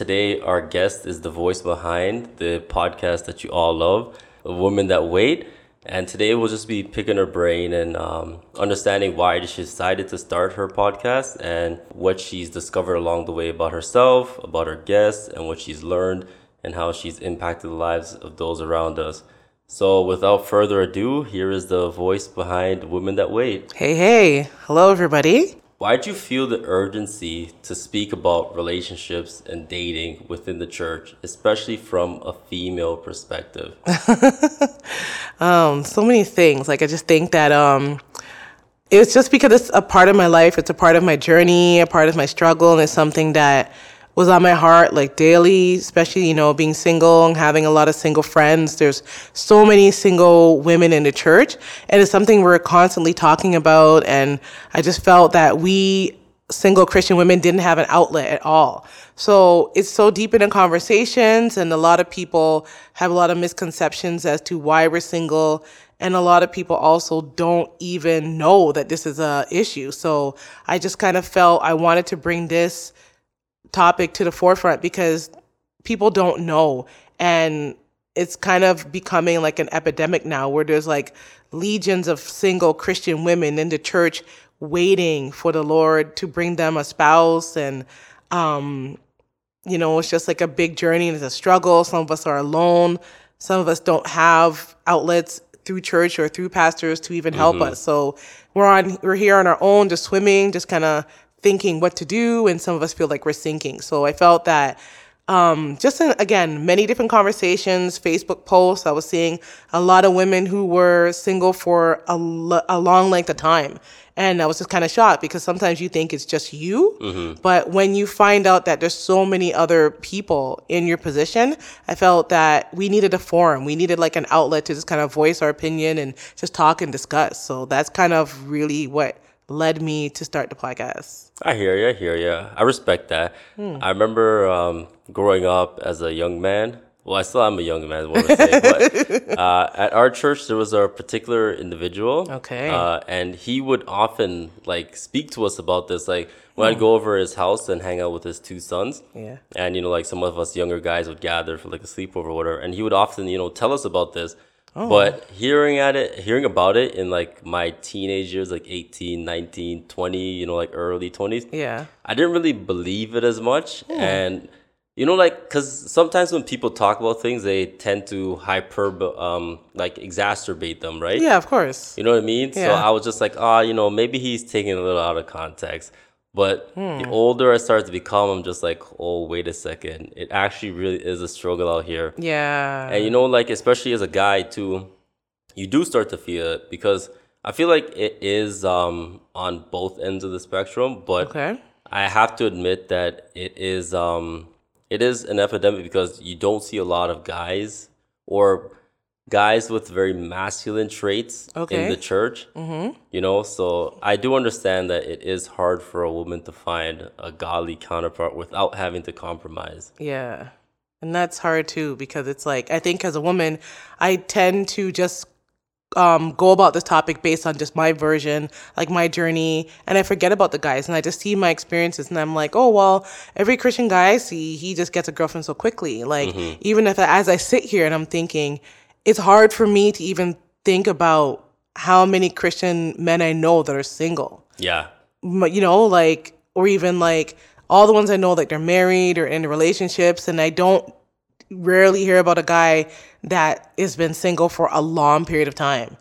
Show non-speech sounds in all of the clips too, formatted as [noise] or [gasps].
Today, our guest is the voice behind the podcast that you all love, A Woman That Wait. And today we'll just be picking her brain and um, understanding why she decided to start her podcast and what she's discovered along the way about herself, about her guests, and what she's learned and how she's impacted the lives of those around us. So, without further ado, here is the voice behind Women That Wait. Hey, hey. Hello, everybody. Why did you feel the urgency to speak about relationships and dating within the church, especially from a female perspective? [laughs] um, so many things. Like I just think that um, it's just because it's a part of my life. It's a part of my journey, a part of my struggle, and it's something that was on my heart like daily, especially, you know, being single and having a lot of single friends. There's so many single women in the church, and it's something we're constantly talking about. And I just felt that we single Christian women didn't have an outlet at all. So it's so deep in the conversations, and a lot of people have a lot of misconceptions as to why we're single. And a lot of people also don't even know that this is a issue. So I just kind of felt I wanted to bring this topic to the forefront because people don't know. And it's kind of becoming like an epidemic now where there's like legions of single christian women in the church waiting for the lord to bring them a spouse. And um you know it's just like a big journey and it's a struggle. Some of us are alone. Some of us don't have outlets through church or through pastors to even help mm-hmm. us. So we're on we're here on our own just swimming just kind of thinking what to do, and some of us feel like we're sinking. So I felt that um, just in, again, many different conversations, Facebook posts. I was seeing a lot of women who were single for a long length of time. And I was just kind of shocked because sometimes you think it's just you. Mm-hmm. But when you find out that there's so many other people in your position, I felt that we needed a forum. We needed like an outlet to just kind of voice our opinion and just talk and discuss. So that's kind of really what led me to start the podcast. I hear you. I hear you. I respect that. Hmm. I remember um, growing up as a young man. Well, I still am a young man, what say. but [laughs] uh, at our church, there was a particular individual. Okay. Uh, and he would often like speak to us about this. Like when I'd hmm. go over his house and hang out with his two sons. Yeah. And you know, like some of us younger guys would gather for like a sleepover or whatever, and he would often you know tell us about this. Oh. But hearing at it, hearing about it in like my teenage years, like 18, 19, 20, you know, like early 20s. Yeah. I didn't really believe it as much. Hmm. And, you know, like, because sometimes when people talk about things, they tend to hyper, um, like exacerbate them, right? Yeah, of course. You know what I mean? Yeah. So I was just like, ah, oh, you know, maybe he's taking a little out of context. But hmm. the older I start to become, I'm just like, oh, wait a second. It actually really is a struggle out here. Yeah. And you know, like, especially as a guy, too, you do start to feel it because I feel like it is um, on both ends of the spectrum. But okay. I have to admit that it is um, it is an epidemic because you don't see a lot of guys or guys with very masculine traits okay. in the church. Mm-hmm. You know, so I do understand that it is hard for a woman to find a godly counterpart without having to compromise. Yeah. And that's hard too because it's like I think as a woman, I tend to just um, go about this topic based on just my version, like my journey, and I forget about the guys, and I just see my experiences, and I'm like, oh well, every Christian guy I see, he just gets a girlfriend so quickly. Like mm-hmm. even if as I sit here and I'm thinking, it's hard for me to even think about how many Christian men I know that are single. Yeah. You know, like, or even like all the ones I know, like they're married or in relationships, and I don't rarely hear about a guy that has been single for a long period of time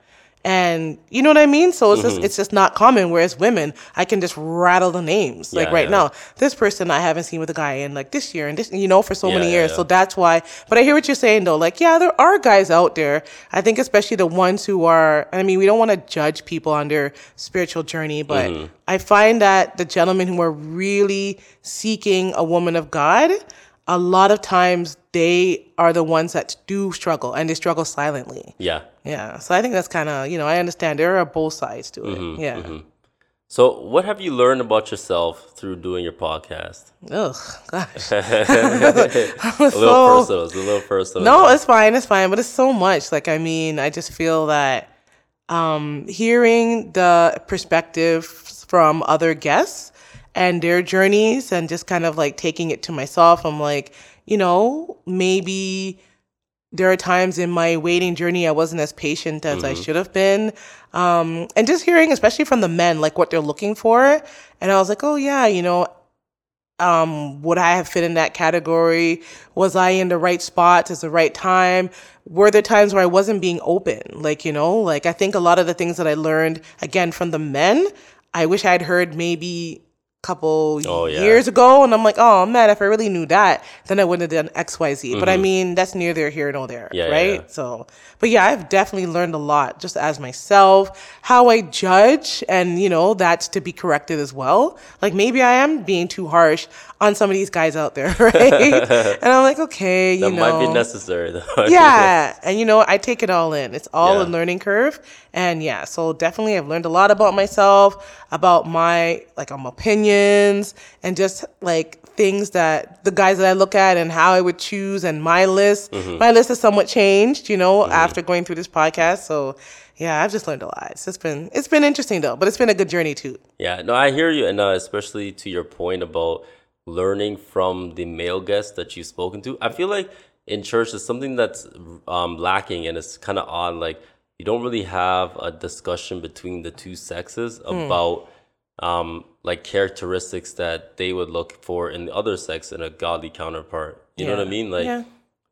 and you know what I mean. So it's mm-hmm. just it's just not common. Whereas women, I can just rattle the names yeah, like right yeah. now. This person I haven't seen with a guy in like this year and this, you know, for so yeah, many years. So that's why. But I hear what you're saying though. Like, yeah, there are guys out there. I think especially the ones who are. I mean, we don't want to judge people on their spiritual journey, but mm-hmm. I find that the gentlemen who are really seeking a woman of God a lot of times they are the ones that do struggle and they struggle silently. Yeah. Yeah. So I think that's kind of, you know, I understand there are both sides to it. Mm-hmm, yeah. Mm-hmm. So, what have you learned about yourself through doing your podcast? Oh gosh, [laughs] a little so, personal. It's a little personal. No, it's fine. It's fine. But it's so much. Like, I mean, I just feel that um, hearing the perspectives from other guests and their journeys and just kind of like taking it to myself. I'm like, you know, maybe there are times in my waiting journey I wasn't as patient as I should have been. Um, and just hearing, especially from the men, like what they're looking for. And I was like, oh, yeah, you know, um, would I have fit in that category? Was I in the right spot at the right time? Were there times where I wasn't being open? Like, you know, like I think a lot of the things that I learned, again, from the men, I wish I'd heard maybe couple Oh, yeah. years ago and I'm like, oh man, if I really knew that, then I wouldn't have done XYZ. But I mean, that's near there, here, nor there, Mm-hmm. Yeah, right? yeah. So, but yeah, I've definitely learned a lot just as myself, how I judge, and you know, that's to be corrected as well. Like maybe I am being too harsh on some of these guys out there, [laughs] right? [laughs] and I'm like, okay, you That know, might be necessary though. [laughs] yeah and you know i take it all in. It's all a learning curve. And yeah so definitely i've learned a lot about myself about my like um opinions and just like things that the guys that i look at and how i would choose and my list. Mm-hmm. my list has somewhat changed you know after going through this podcast. So yeah i've just learned a lot. It's just been it's been interesting though but it's been a good journey too. Yeah, no, I hear you, and uh, especially to your point about learning from the male guests that you've spoken to. I feel like in church is something that's um, lacking, and it's kind of odd. Like you don't really have a discussion between the two sexes Hmm. about um, like characteristics that they would look for in the other sex in a godly counterpart. You know what I mean? Like Yeah.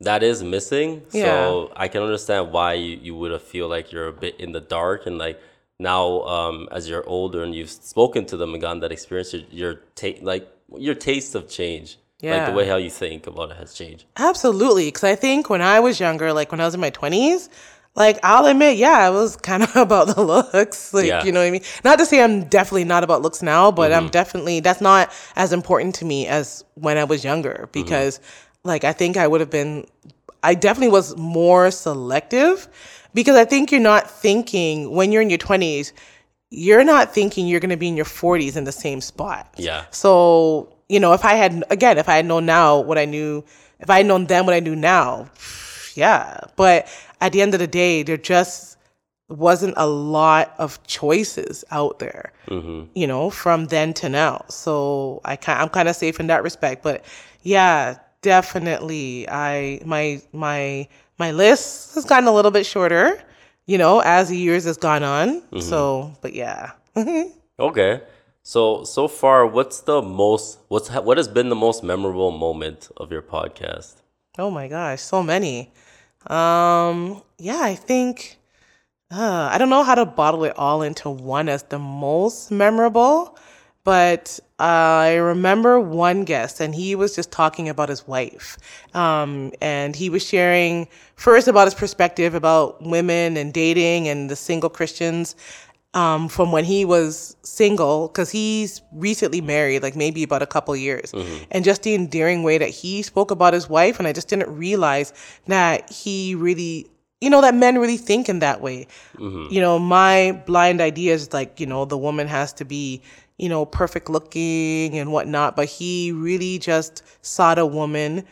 that is missing. Yeah. So I can understand why you, you would feel like you're a bit in the dark and like now um, as you're older and you've spoken to them and gotten that experience, your, your ta- like your tastes have changed. Like the way how you think about it has changed. Absolutely. Because I think when I was younger, like when I was in my 20s, like I'll admit, yeah, I was kind of [laughs] about the looks. Like, Yeah. you know what I mean? Not to say I'm definitely not about looks now, but I'm mm-hmm. definitely, that's not as important to me as when I was younger mm-hmm. because, like, I think I would have been, I definitely was more selective because I think you're not thinking when you're in your 20s, you're not thinking you're going to be in your 40s in the same spot. Yeah. So, you know, if I had, again, if I had known now what I knew, if I had known then what I knew now, yeah. But at the end of the day, there just wasn't a lot of choices out there, mm-hmm. you know, from then to now. So I kind, I'm kind of safe in that respect. But yeah, definitely, I my my my list has gotten a little bit shorter, you know, as the years has gone on. So, but yeah. [laughs] Okay. So so far, what's the most what's what has been the most memorable moment of your podcast? Oh my gosh, so many. Um, yeah, I think uh, I don't know how to bottle it all into one as the most memorable, but I remember one guest, and he was just talking about his wife, um, and he was sharing first about his perspective about women and dating and the single Christians, um, from when he was single, because he's recently married, like maybe about a couple years, and just the endearing way that he spoke about his wife, and I just didn't realize that he really, you know, that men really think in that way. You know, my blind idea is like, you know, the woman has to be, you know, perfect looking and whatnot, but he really just sought a woman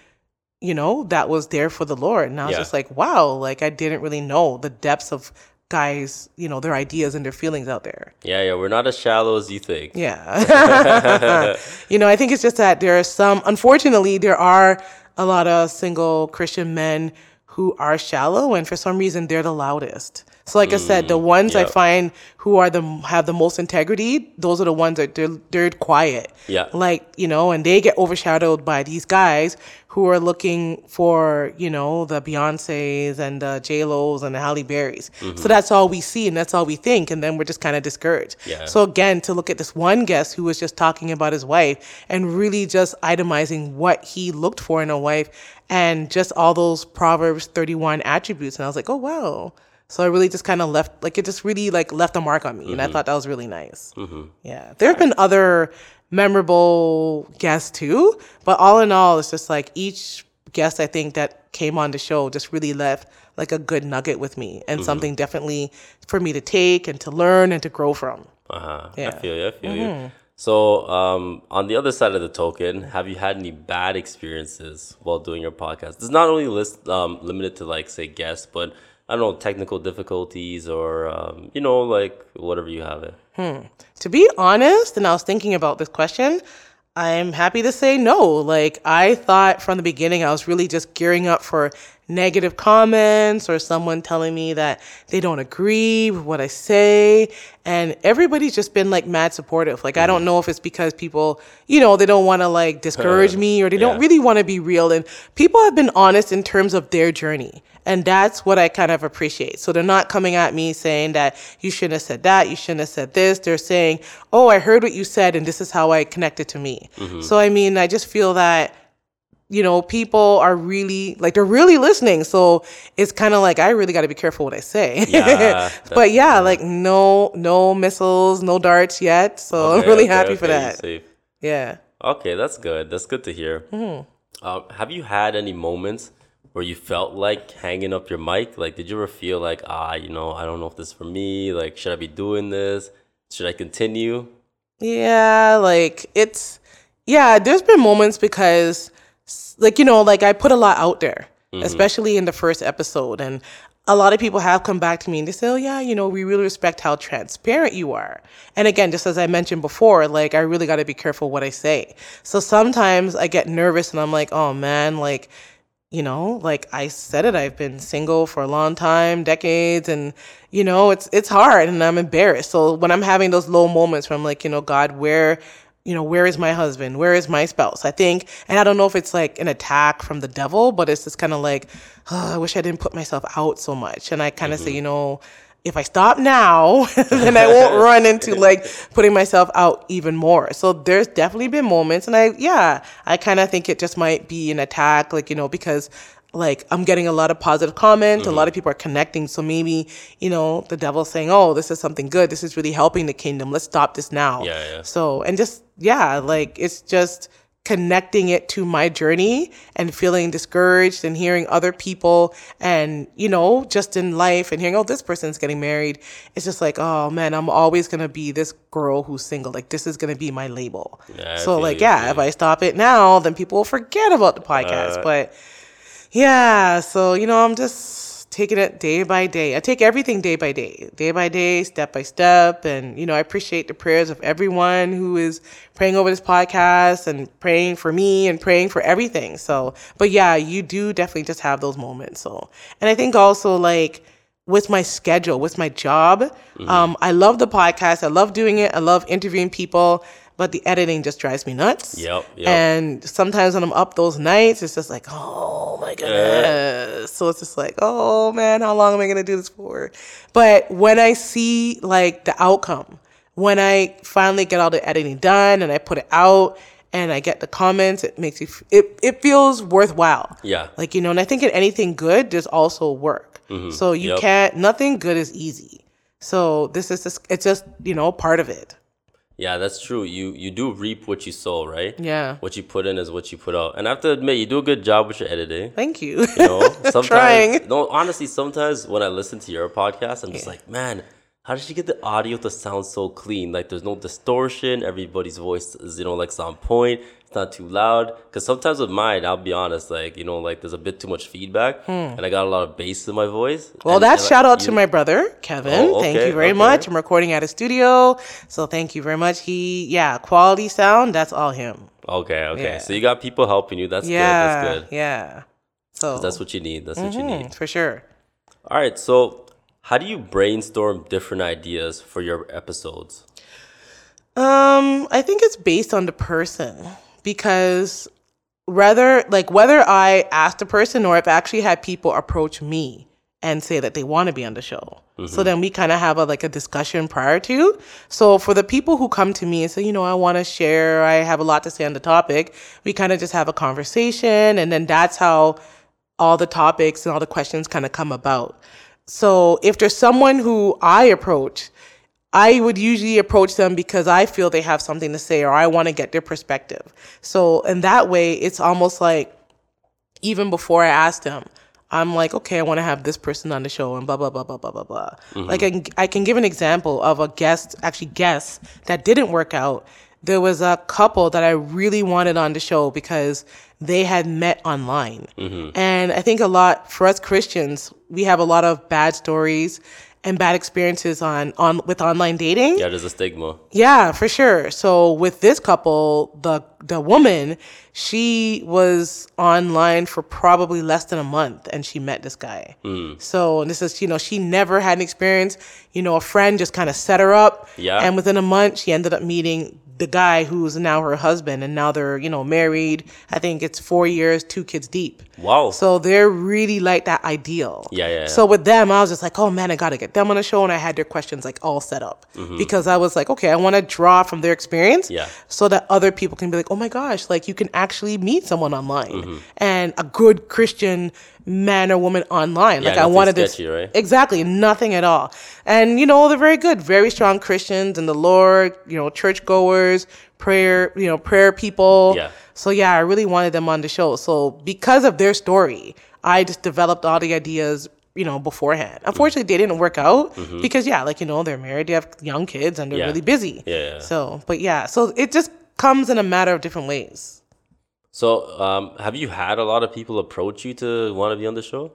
you know, that was there for the Lord. And I was Yeah. just like, wow, like I didn't really know the depths of guys, you know, their ideas and their feelings out there. Yeah, yeah, we're not as shallow as you think. Yeah. [laughs] [laughs] you know, I think it's just that there are some, unfortunately, there are a lot of single Christian men who are shallow and for some reason they're the loudest. So like I said, the mm, ones I find who are the have the most integrity, those are the ones that they're they're quiet. Yeah. Like, you know, and they get overshadowed by these guys who are looking for, you know, the Beyonces and the J Lo's and the Halle Berrys. So mm-hmm. that's all we see and that's all we think, and then we're just kind of discouraged. Yeah. So again, to look at this one guest who was just talking about his wife and really just itemizing what he looked for in a wife and just all those Proverbs 31 attributes. And I was like, oh wow. So I really just kind of left, like it just really like left a mark on me, and I thought that was really nice. Yeah, there have been other memorable guests too, but all in all, it's just like each guest I think that came on the show just really left like a good nugget with me and something definitely for me to take and to learn and to grow from. Uh-huh. I Yeah. Mm-hmm. feel you. I feel you. So, um, on the other side of the token, have you had any bad experiences while doing your podcast? It's not only list um, limited to like say guests, but I don't know technical difficulties or um, you know like whatever you have it. To be honest, and I was thinking about this question, I'm happy to say no. Like, I thought from the beginning I was really just gearing up for negative comments or someone telling me that they don't agree with what I say. And everybody's just been like mad supportive. Like, I don't mm. know if it's because people, you know, they don't want to like discourage uh, me or they don't really want to be real. And people have been honest in terms of their journey. And that's what I kind of appreciate. So they're not coming at me saying that you shouldn't have said that, you shouldn't have said this. They're saying, oh, I heard what you said, and this is how I connected to me. Mm-hmm. So, I mean, I just feel that, you know, people are really, like, they're really listening. So it's kind of like, I really got to be careful what I say. Yeah, [laughs] but yeah, like, no, no missiles, no darts yet. So I'm really okay, happy for okay, you're that. safe. Yeah. Okay, that's good. That's good to hear. Um, have you had any moments where you felt like hanging up your mic? Like, did you ever feel like, ah, you know, I don't know if this is for me. Like, should I be doing this? Should I continue? Yeah, like it's yeah, there's been moments because like you know, like I put a lot out there, mm-hmm. especially in the first episode and a lot of people have come back to me and they say, "Oh yeah, you know, we really respect how transparent you are." And again, just as I mentioned before, like I really got to be careful what I say. So sometimes I get nervous and I'm like, "Oh man, like you know like i said it i've been single for a long time decades and you know it's it's hard and i'm embarrassed so when i'm having those low moments where i'm like you know god where you know where is my husband? Where is my spouse? I think and i don't know if it's like an attack from the devil but it's just kind of like oh, i wish i didn't put myself out so much. And i kind of say mm-hmm. you know if I stop now, [laughs] then I won't [laughs] run into like putting myself out even more. So there's definitely been moments, and I, yeah, I kind of think it just might be an attack, like, you know, because like I'm getting a lot of positive comments, a lot of people are connecting. So maybe, you know, the devil's saying, oh, this is something good. This is really helping the kingdom. Let's stop this now. Yeah, yeah. So, and just, yeah, like it's just, connecting it to my journey and feeling discouraged and hearing other people and you know just in life and hearing oh this person's getting married it's just like oh man i'm always gonna be this girl who's single like this is gonna be my label Yeah, so like yeah if i stop it now then people will forget about the podcast Uh, but yeah so you know i'm just taking it day by day. I take everything day by day day by day step by step and you know i appreciate the prayers of everyone who is praying over this podcast and praying for me and praying for everything. So but yeah you do definitely just have those moments so. And i think also like with my schedule with my job um, i love the podcast. I love doing it. I love interviewing people but the editing just drives me nuts Yep, yep. and sometimes when I'm up those nights, it's just like, oh my goodness. So it's just like, oh man, how long am I gonna do this for? But when I see like the outcome, when I finally get all the editing done and I put it out and I get the comments, it makes you, f- it, it feels worthwhile. Yeah. Like, you know, and I think in anything good, there's also work. Mm-hmm. So you Yep. can't, nothing good is easy. So this is just, it's just, you know, part of it. Yeah, that's true. You you do reap what you sow, right? Yeah. What you put in is what you put out. And I have to admit, you do a good job with your editing. Thank you. You know, [laughs] sometimes Trying. no, honestly, sometimes when I listen to your podcast, I'm just like, man, how did she get the audio to sound so clean? Like there's no distortion. Everybody's voice is, you know, like on point. Not too loud. Cause sometimes with mine, I'll be honest, like, you know, like there's a bit too much feedback and I got a lot of bass in my voice. Hmm. Well, And- that's and, shout like, out to you- my brother, Kevin. Oh, thank you very okay. much. I'm recording at a studio. So thank you very much. He, yeah, quality sound, that's all him. Okay, okay. Yeah. So you got people helping you. That's yeah. good. That's good. Yeah. So That's what you need. That's what you need. Mm, for sure. All right. So, how do you brainstorm different ideas for your episodes? Um, I think it's based on the person because whether like whether I ask the person or if I actually had people approach me and say that they want to be on the show. So mm-hmm. then we kind of have a like a discussion prior to. So for the people who come to me and say, you know, I want to share, I have a lot to say on the topic, we kind of just have a conversation and then that's how all the topics and all the questions kind of come about. So if there's someone who I approach, I would usually approach them because I feel they have something to say or I want to get their perspective. So in that way, it's almost like even before I ask them, I'm like, okay, I want to have this person on the show and blah blah blah blah blah blah blah. Mm-hmm. Like I can, I can give an example of a guest, actually guests that didn't work out. There was a couple that I really wanted on the show because they had met online. Mm-hmm. And I think a lot for us Christians, we have a lot of bad stories and bad experiences on, on with online dating. Yeah, there's a stigma. Yeah, for sure. So with this couple, the the woman, she was online for probably less than a month and she met this guy. Hmm. So and this is, you know, she never had an experience. You know, a friend just kind of set her up. Yeah. And within a month, she ended up meeting the guy who's now her husband and now they're, you know, married. I think it's four years, two kids deep. Wow. So they're really like that ideal. Yeah, yeah, yeah. So with them, I was just like, oh man, I gotta get them on the show, and I had their questions like all set up because I was like, okay, I want to draw from their experience, Mm-hmm. Yeah. so that other people can be like, oh my gosh, like you can actually meet someone online Mm-hmm. and a good Christian man or woman online. Yeah, like I wanted this sketchy, right? exactly nothing at all, and you know they're very good, very strong Christians and the Lord, you know, churchgoers, prayer, you know, prayer people. Yeah. So yeah, I really wanted them on the show. So because of their story, I just developed all the ideas, you know, beforehand. Unfortunately, they didn't work out because yeah, like you know, they're married, they have young kids, and they're Mm-hmm. Yeah. really busy. Yeah, yeah. So, but yeah, so it just comes in a matter of different ways. So, um, have you had a lot of people approach you to want to be on the show?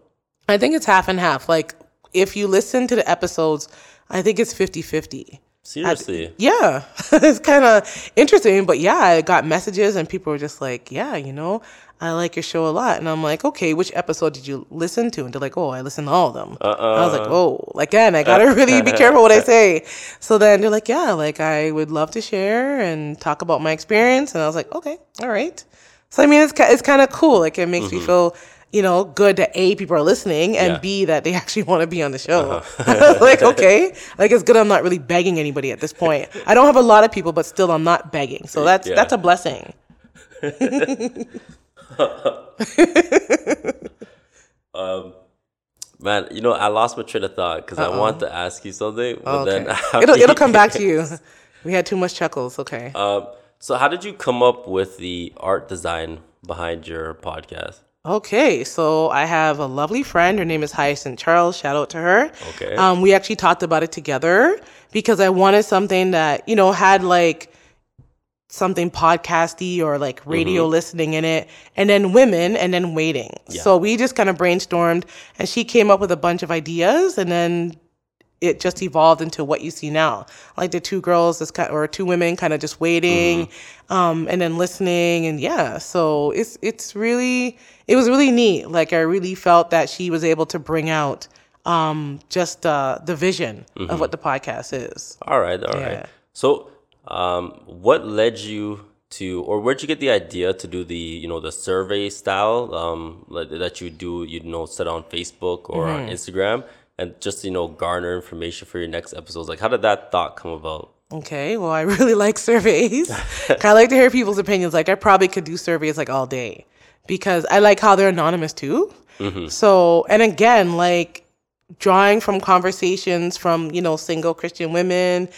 I think it's half and half. Like if you listen to the episodes, I think it's 50-50. Seriously? Yeah, [laughs] it's kind of interesting, but yeah, I got messages and people were just like, "Yeah, you know, I like your show a lot," and I'm like, "Okay, which episode did you listen to?" And they're like, "Oh, I listened to all of them." Uh-uh. I was like, "Oh, like again, I gotta really be [laughs] careful what I say." So then they're like, "Yeah, like I would love to share and talk about my experience," and I was like, "Okay, all right." So I mean, it's it's kind of cool. Like it makes me mm-hmm. feel. You know, good that A, people are listening, and Yeah. B, that they [laughs] actually want to be on the show. Uh-huh. [laughs] like, [laughs] okay. Like, it's good I'm not really begging anybody at this point. I don't have a lot of people, but still, I'm not begging. So that's Yeah. that's a blessing. Um, man, you know, I lost my train of thought because I wanted to ask you something, but Oh, Okay. then it'll it'll come back to you. We had too much chuckles. Okay. Um, so, how did you come up with the art design behind your podcast? Okay, so I have a lovely friend. Her name is Hyacinth Charles. Shout out to her. Okay. Um, we actually talked about it together because I wanted something that you know had like something podcasty or like radio listening in it, and then women, and then waiting. So we just kind of brainstormed, and she came up with a bunch of ideas, and then it just evolved into what you see now. Like the two girls, this kind, or two women, kind of just waiting, um, and then listening, and yeah. So it's it's really it was really neat. Like I really felt that she was able to bring out um, just uh, the vision of what the podcast is. All right, all right. Yeah. So, um, what led you to, or where'd you get the idea to do the, you know, the survey style um, that you do, you know, set on Facebook or on Mm-hmm. Instagram, and just you know, garner information for your next episodes? Like, how did that thought come about? Okay, well, I [laughs] really like surveys. [laughs] I like to hear people's opinions. Like, I probably could do surveys like all day because I like how they're anonymous too. Mm-hmm. So, and again, like drawing from conversations from, you know, single Christian women,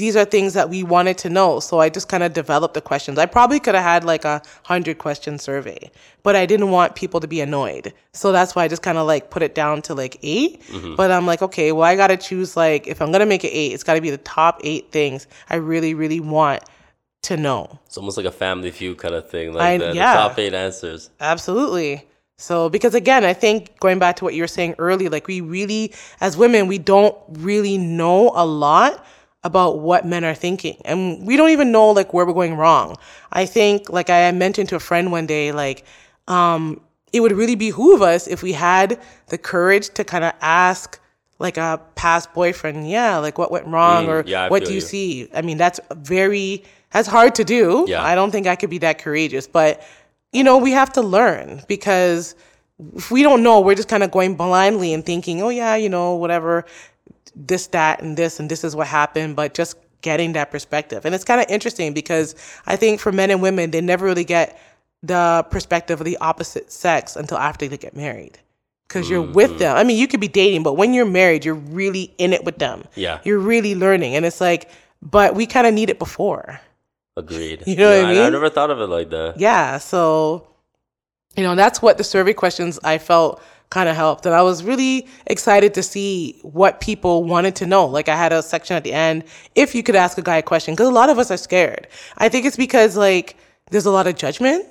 these are things that we wanted to know. So I just kind of developed the questions. I probably could have had like a hundred question survey, but I didn't want people to be annoyed. So that's why I just kind of like put it down to like 8 mm-hmm. But I'm like, okay, well, I got to choose like, if I'm going to make it eight, it's got to be the top eight things I really, really want to know. It's almost like a family feud kind of thing, like I- the, the top eight answers. Absolutely. So, because again, I think going back to what you were saying earlier, like we really, as women, we don't really know a lot about what men are thinking. And we don't even know like where we're going wrong. I think, like I mentioned to a friend one day, like, um, it would really behoove us if we had the courage to kind of ask like a past boyfriend, yeah, like what went wrong or Mm, yeah, what do you you. see? I mean, that's very, that's hard to do. Yeah. I don't think I could be that courageous, but you know, we have to learn because if we don't know, we're just kind of going blindly and thinking, oh yeah, you know, whatever, this, that, and this, and this is what happened, but just getting that perspective. And it's kind of interesting because I think for men and women, they never really get the perspective of the opposite sex until after they get married. Because you're with mm. them. I mean, you could be dating, but when you're married, you're really in it with them. Yeah. You're really learning. And it's like, but we kind of need it before. Agreed. [laughs] You know what I mean? I, never thought of it like that. Yeah. So, you know, that's what the survey questions I felt kind of helped. And I was really excited to see what people wanted to know. Like I had a section at the end, if you could ask a guy a question, because a lot of us are scared. I think it's because like there's a lot of judgment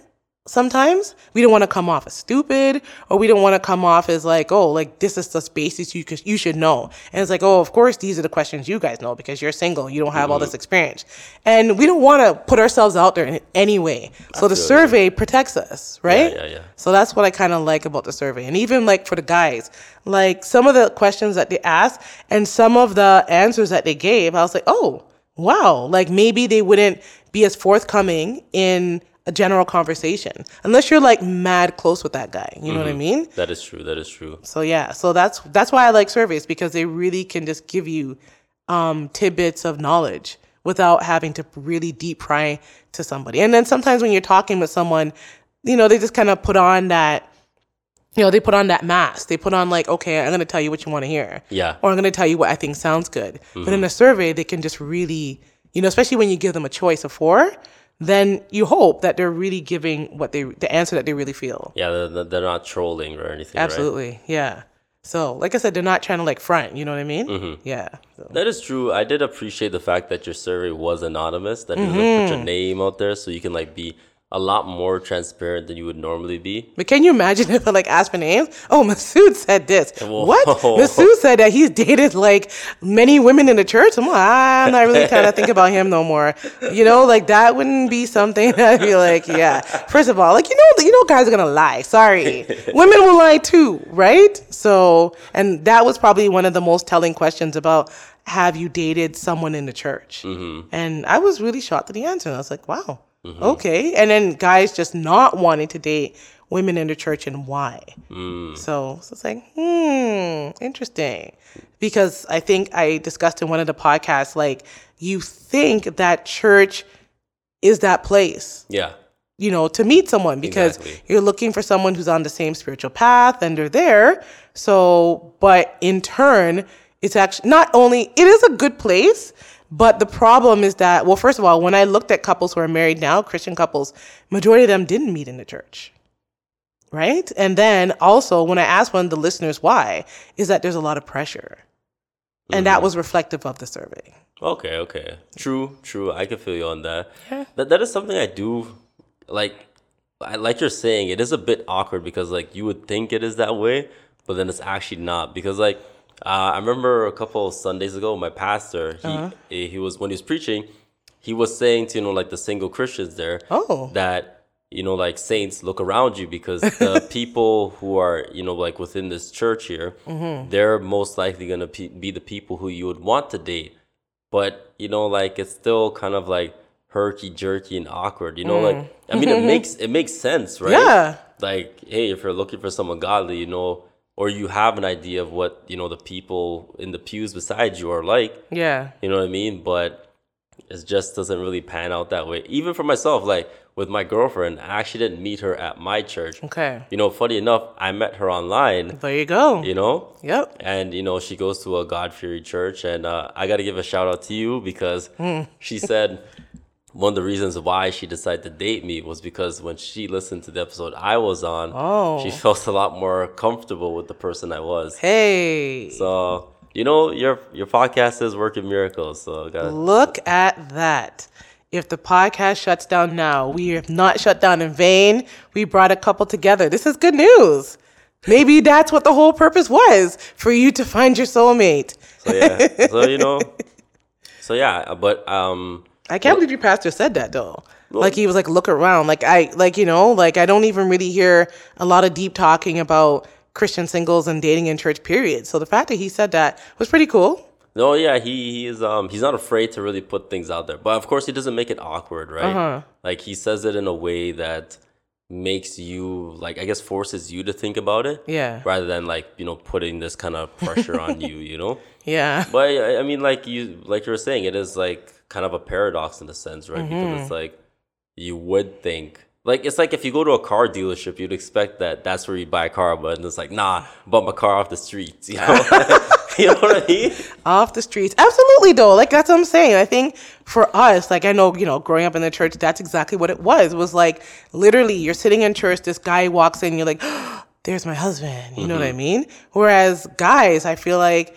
sometimes we don't want to come off as stupid or we don't want to come off as like oh like this is the basics you could, you should know. And it's like oh of course these are the questions you guys know because you're single you don't have all this mm-hmm. experience. And we don't want to put ourselves out there in any way. So the you. survey protects us right? yeah, yeah. so that's what i kind of like about the survey. And even like for the guys like some of the questions that they asked and some of the answers that they gave i was like oh wow like maybe they wouldn't be as forthcoming in a general conversation unless you're like mad close with that guy you know what i mean That is true. That is true. so yeah so that's that's why i like surveys because they really can just give you um, tidbits of knowledge without having to really deep pry to somebody and then sometimes when you're talking with someone you know they just kind of put on that you know they put on that mask they put on like okay i'm going to tell you what you want to hear Yeah. or i'm going to tell you what i think sounds good but in a survey they can just really you know especially when you give them a choice of four then you hope that they're really giving what they the answer that they really feel Yeah, they're- they're, not trolling or anything. right? absolutely yeah so like i said they're not trying to like front you know what i mean Mm-hmm. yeah so. That is true. I did appreciate the fact that your survey was anonymous, that you like, put Mm-hmm. your name out there so you can like be a lot more transparent than you would normally be. But can you imagine [laughs] if I like asked for names? Oh, Masood said this. Whoa. What? [laughs] Masood said that he's dated like many women in the church. I'm like, I'm not really kind of think about him no more. You know, like that wouldn't be something [laughs] that I'd be like, yeah. First of all, like you know, you know, guys are gonna lie. Sorry, women will lie too, right? So, and that was probably one of the most telling questions about have you dated someone in the church? Mm-hmm. And I was really shocked at the answer. I was like, wow. Okay. And then guys just not wanting to date women in the church and why. So, so it's like, hmm, interesting. Because I think I discussed in one of the podcasts, like, you think that church is that place Yeah. you know, to meet someone because Exactly. you're looking for someone who's on the same spiritual path and they're there. So, but in turn, it's actually not only, it is a good place, but the problem is that, well, first of all, when I looked at couples who are married now, Christian couples, majority of them didn't meet in the church. Right? And then also, when I asked one of the listeners why, is that there's a lot of pressure. And that mm-hmm. was reflective of the survey. Okay, okay. True, true. I can feel you on that. Yeah. That that is something I do like I like you're saying, it is a bit awkward because like you would think it is that way, but then it's actually not. Because like uh, I remember a couple of Sundays ago, my pastor, he Uh-huh. he was when he was preaching, he was saying to you know like the single Christians there Oh. that you know like saints look around you because the [laughs] people who are you know like within this church here Mm-hmm. they're most likely going to pe- be the people who you would want to date but you know like it's still kind of like herky jerky and awkward you know like i mean it [laughs] makes it makes sense right Mm. Yeah. like hey if you're looking for someone godly you know or you have an idea of what you know the people in the pews beside you are like Yeah. you know what I mean? But it just doesn't really pan out that way. Even for myself, like with my girlfriend, I actually didn't meet her at my church. Okay. You know, funny enough, I met her online, There you go. you know? Yep. And, you know, she goes to a God fearing church. And uh, I got to give a shout out to you because she said one of the reasons why she decided to date me was because when she listened to the episode I was on, Oh. she felt a lot more comfortable with the person I was. Hey. So, you know, your your podcast is working miracles. So, gotta, Look at that. If the podcast shuts down now, we have not shut down in vain. We brought a couple together. This is good news. Maybe that's what the whole purpose was for you to find your soulmate. So yeah. so you know. So yeah, but um I can't believe your pastor said that though. Like he was like, look around. Like I, like you know, like I don't even really hear a lot of deep talking about Christian singles and dating in church. Period. So the fact that he said that was pretty cool. no, yeah, he, he is um he's not afraid to really put things out there. But of course he doesn't make it awkward, right? Uh-huh. Like he says it in a way that makes you like I guess forces you to think about it. Yeah. Rather than like, you know, putting this kind of pressure on [laughs] you, you know? Yeah. [laughs] But I I mean, like you, like you were saying, it is like kind of a paradox in a sense, right? Mm-hmm. Because it's like you would think, like it's like if you go to a car dealership, you'd expect that that's where you buy a car, but it's like, nah, bought my car off the streets, you know? [laughs] [laughs] you know what I mean? off the streets. Absolutely, though. Like that's what I'm saying. I think for us, like I know, you know, growing up in the church, that's exactly what it was. It was like literally, you're sitting in church, this guy walks in, you're like, [gasps] "There's my husband." You know what I mean? Whereas guys, I feel like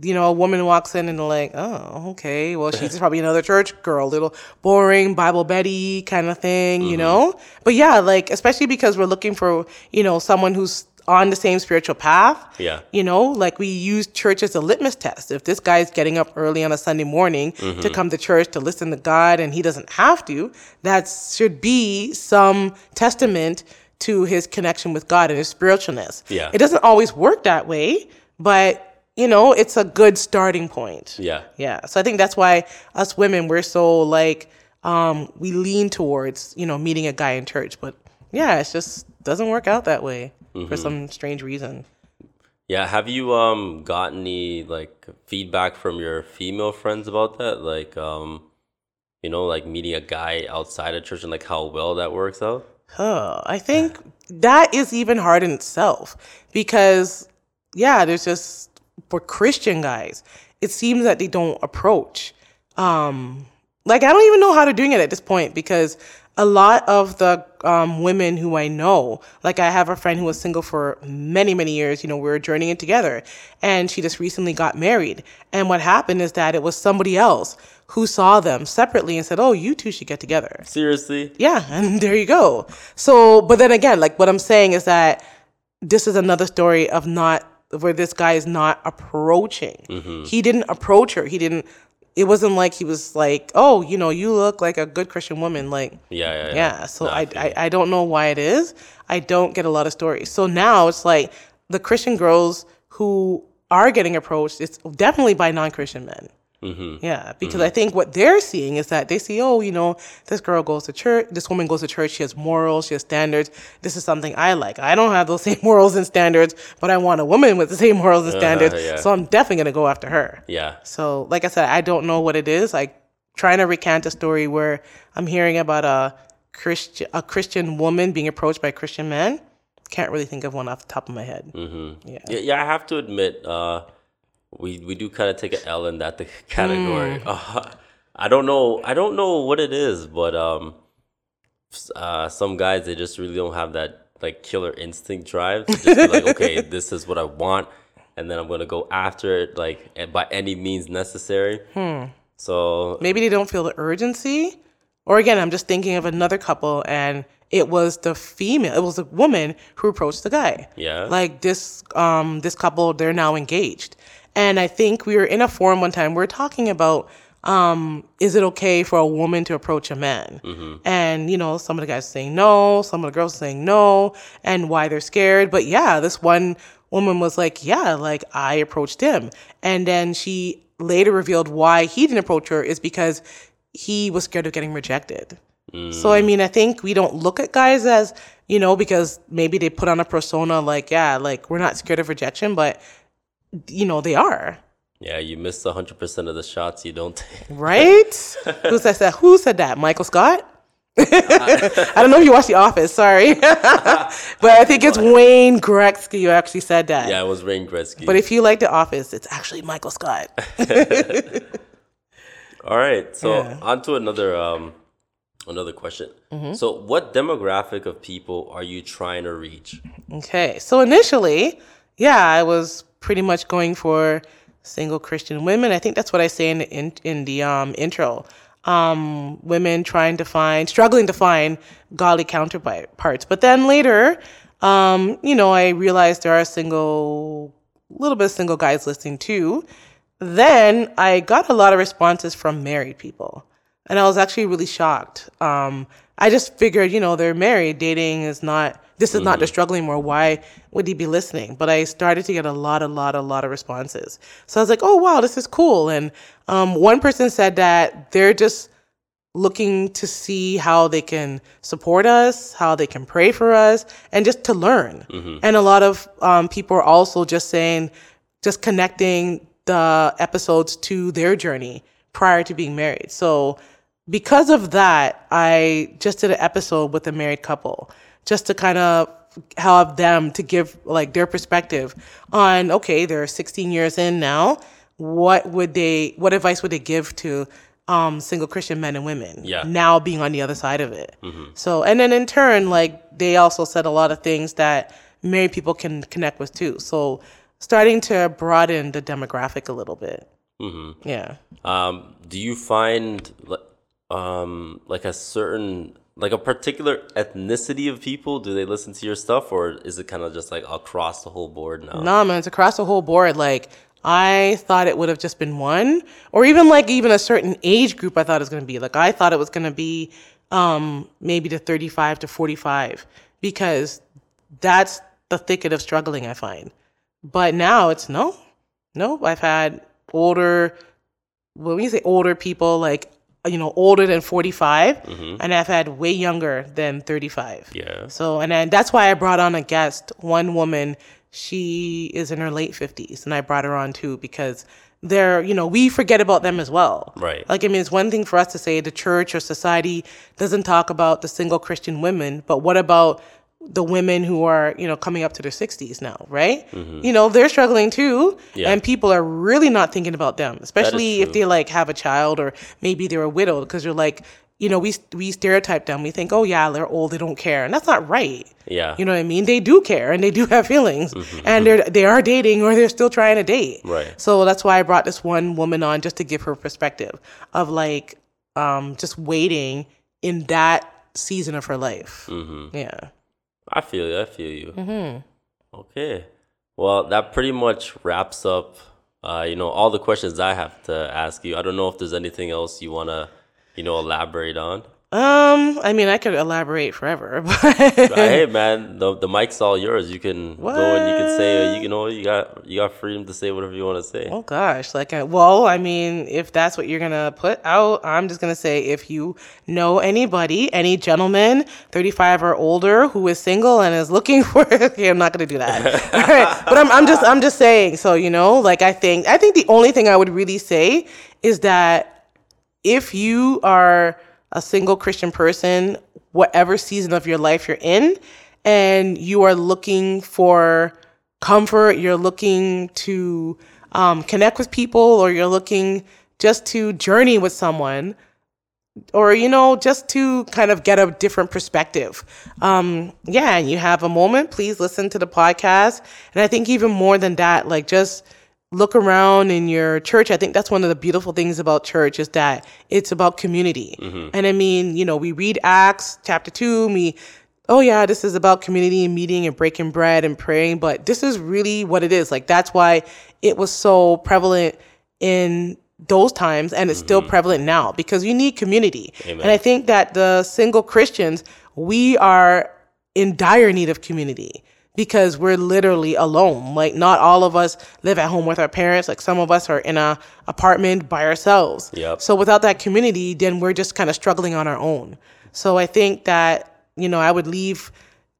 you know, a woman walks in and they're like, oh, okay, well, she's [laughs] probably another church girl, little boring Bible Betty kind of thing, you know? Mm-hmm. But yeah, like, especially because we're looking for, you know, someone who's on the same spiritual path. Yeah. You know, like we use church as a litmus test. If this guy's getting up early on a Sunday morning to mm-hmm. come to church to listen to God and he doesn't have to, that should be some testament to his connection with God and his spiritualness. Yeah. It doesn't always work that way, but you know, it's a good starting point. Yeah. Yeah. So I think that's why us women we're so like um we lean towards, you know, meeting a guy in church, but yeah, it just doesn't work out that way for some strange reason. Yeah, have you um got any like feedback from your female friends about that? Like um you know, like meeting a guy outside of church and like how well that works out? Huh. I think that is even hard in itself because, yeah, there's just for Christian guys, it seems that they don't approach. Um, like I don't even know how they're doing it at this point because a lot of the um, women who I know, like I have a friend who was single for many, many years. You know, we were journeying together, and she just recently got married. And what happened is that it was somebody else who saw them separately and said, "Oh, you two should get together." Seriously? Yeah, [laughs] and there you go. So, but then again, like what I'm saying is that this is another story of not where this guy is not approaching. Mm-hmm. He didn't approach her. He didn't. It wasn't like he was like, "Oh, you know, you look like a good Christian woman." Like, Yeah, yeah, yeah. yeah. So Nah, I, feel I. I don't know why it is. I don't get a lot of stories. So now it's like the Christian girls who are getting approached. It's definitely by non-Christian men. Mm-hmm. Yeah, because I think what they're seeing is that they see, oh, you know, this girl goes to church, this woman goes to church, she has morals, she has standards. This is something I like. I don't have those [laughs] same morals and standards, but I want a woman with the same morals and standards. yeah. So I'm definitely gonna go after her. Yeah. So, like I said, I don't know what it is. Like trying to recant a story where I'm hearing about a Christian a Christian woman being approached by a Christian man. Can't really think of one off the top of my head. Mm-hmm. Yeah. Yeah, yeah, I have to admit, uh, we we do kind of take an L in that [laughs] category. Uh, I don't know, I don't know what it is, but um, uh, some guys they just really don't have that like killer instinct drive to just be like, [laughs] okay, this is what I want, and then I'm gonna go after it like by any means necessary. So maybe they don't feel the urgency or again i'm just thinking of another couple and it was the female it was a woman who approached the guy Yeah. like this um this couple they're now engaged and i think we were in a forum one time we were talking about um is it okay for a woman to approach a man? And you know some of the guys saying no some of the girls saying no and why they're scared. But yeah this one woman was like yeah like i approached him. And then she later revealed why he didn't approach her is because he was scared of getting rejected. So I mean, I think we don't look at guys as you know because maybe they put on a persona like yeah, like we're not scared of rejection, but you know they are, yeah, you miss hundred percent of the shots you don't take. right? [laughs] who said that? Who said that? Michael Scott. [laughs] I don't know if you watched The Office. Sorry, [laughs] but I think it's Wayne Gretzky who actually said that. Yeah, it was Wayne Gretzky. But if you like The Office, it's actually Michael Scott. All right, so Yeah. Mm-hmm. on to another um another question. So, what demographic of people are you trying to reach? Okay, so initially, yeah, I was pretty much going for single Christian women. I think that's what I say in the in, in the um, intro. Um, women trying to find, struggling to find godly counterparts. But then later, um, you know, I realized there are single, little bit of single guys listening too. Then I got a lot of responses from married people and I was actually really shocked. Um, I just figured, you know, they're married, dating is not. This is not their struggle anymore. Why would he be listening? But I started to get a lot, a lot, a lot of responses. So I was like, oh wow, this is cool. And um, one person said that they're just looking to see how they can support us, how they can pray for us, and just to learn. And a lot of um, people are also just saying, just connecting the episodes to their journey prior to being married. So because of that, I just did an episode with a married couple just to kind of have them to give like their perspective on okay, they're 16 years in now. What would they what advice would they give to um, single Christian men and women Yeah. now being on the other side of it? So and then in turn, like they also said a lot of things that married people can connect with too. So starting to broaden the demographic a little bit. Mm-hmm. Yeah. Um, do you find um, like a certain like a particular ethnicity of people? Do they listen to your stuff, or is it kind of just like across the whole board now? No, man, it's across the whole board. Like I thought it would have just been one, or even like even a certain age group. I thought it was to be like I thought it was to be um, maybe the thirty-five to forty-five because that's the thicket of struggling. I find, but now it's no, no. I've had older. When we say older people, like you know, older than 45, mm-hmm. and I've had way younger than 35. Yeah. So, and then that's why I brought on a guest, one woman. She is in her late 50s, and I brought her on too because they're, you know, we forget about them as well. Right. Like, I mean, it's one thing for us to say the church or society doesn't talk about the single Christian women, but what about the women who are, you know, coming up to their 60s now, right? You know, they're struggling too, Mm-hmm. Yeah. and people are really not thinking about them, especially if they like have a child or maybe they're a widow because you're like, you know, we we stereotype them. We think, oh yeah, they're old, they don't care, and that's not right. Yeah. You know what I mean? They do care and they do have feelings, and they're they are dating or they're still trying to date. Right. So that's why I brought this one woman on just to give her perspective of like, um, just waiting in that season of her life. Mm-hmm. Yeah. I feel you. I feel you. Mm-hmm. Okay. Well, that pretty much wraps up. Uh, you know, all the questions I have to ask you. I don't know if there's anything else you wanna, you know, elaborate on. Um, I mean, I could elaborate forever, [laughs] but hey, man, the the mic's all yours. You can go and you can say, you know, you got you got freedom to say whatever you want to say. Oh gosh, like I, well, I mean, if that's what you're gonna put out, I'm just gonna say if you know anybody, any gentleman, 35 or older, who is single and is looking [laughs] for, okay, I'm not gonna do that. [laughs] All right, but I'm, I'm just, I'm just saying. So you know, like I think, I think the only thing I would really say is that if you are a single Christian person, whatever season of your life you're in, and you are looking for comfort, you're looking to um, connect with people, or you're looking just to journey with someone, or you know, just to kind of get a different perspective. Um, yeah, and you have a moment, please listen to the podcast. And I think even more than that, like just look around in your church. I think that's one of the beautiful things about church is that it's about community. Mm-hmm. And I mean, you know, we read Acts chapter two, and we oh yeah, this is about community and meeting and breaking bread and praying, but this is really what it is. Like that's why it was so prevalent in those times and it's still mm-hmm. prevalent now because you need community. And I think that the single Christians, we are in dire need of community because we're literally alone. Like not all of us live at home with our parents. Like some of us are in a apartment by ourselves. Yep. So without that community, then we're just kind of struggling on our own. So I think that, you know, I would leave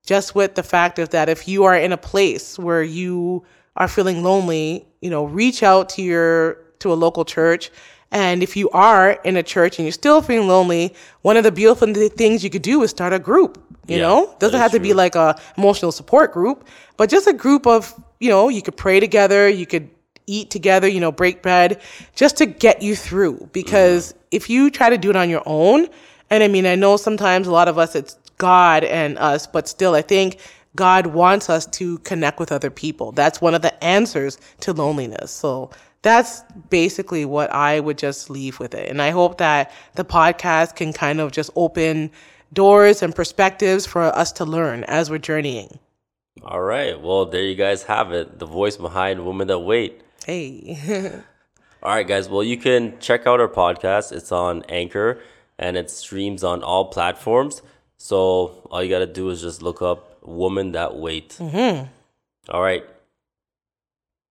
just with the fact of that if you are in a place where you are feeling lonely, you know, reach out to your to a local church. And if you are in a church and you're still feeling lonely, one of the beautiful things you could do is start a group. You Yeah, know, doesn't have to be like a emotional support group, but just a group of you know you could pray together, you could eat together, you know, break bread, just to get you through. Because mm-hmm. if you try to do it on your own, and I mean, I know sometimes a lot of us it's God and us, but still, I think God wants us to connect with other people. That's one of the answers to loneliness. So that's basically what I would just leave with it. And I hope that the podcast can kind of just open doors and perspectives for us to learn as we're journeying. All right. Well, there you guys have it. The voice behind Women That Wait. Hey. [laughs] All right, guys. Well, you can check out our podcast. It's on Anchor and it streams on all platforms. So all you got to do is just look up Woman That Wait. Mm-hmm. All right.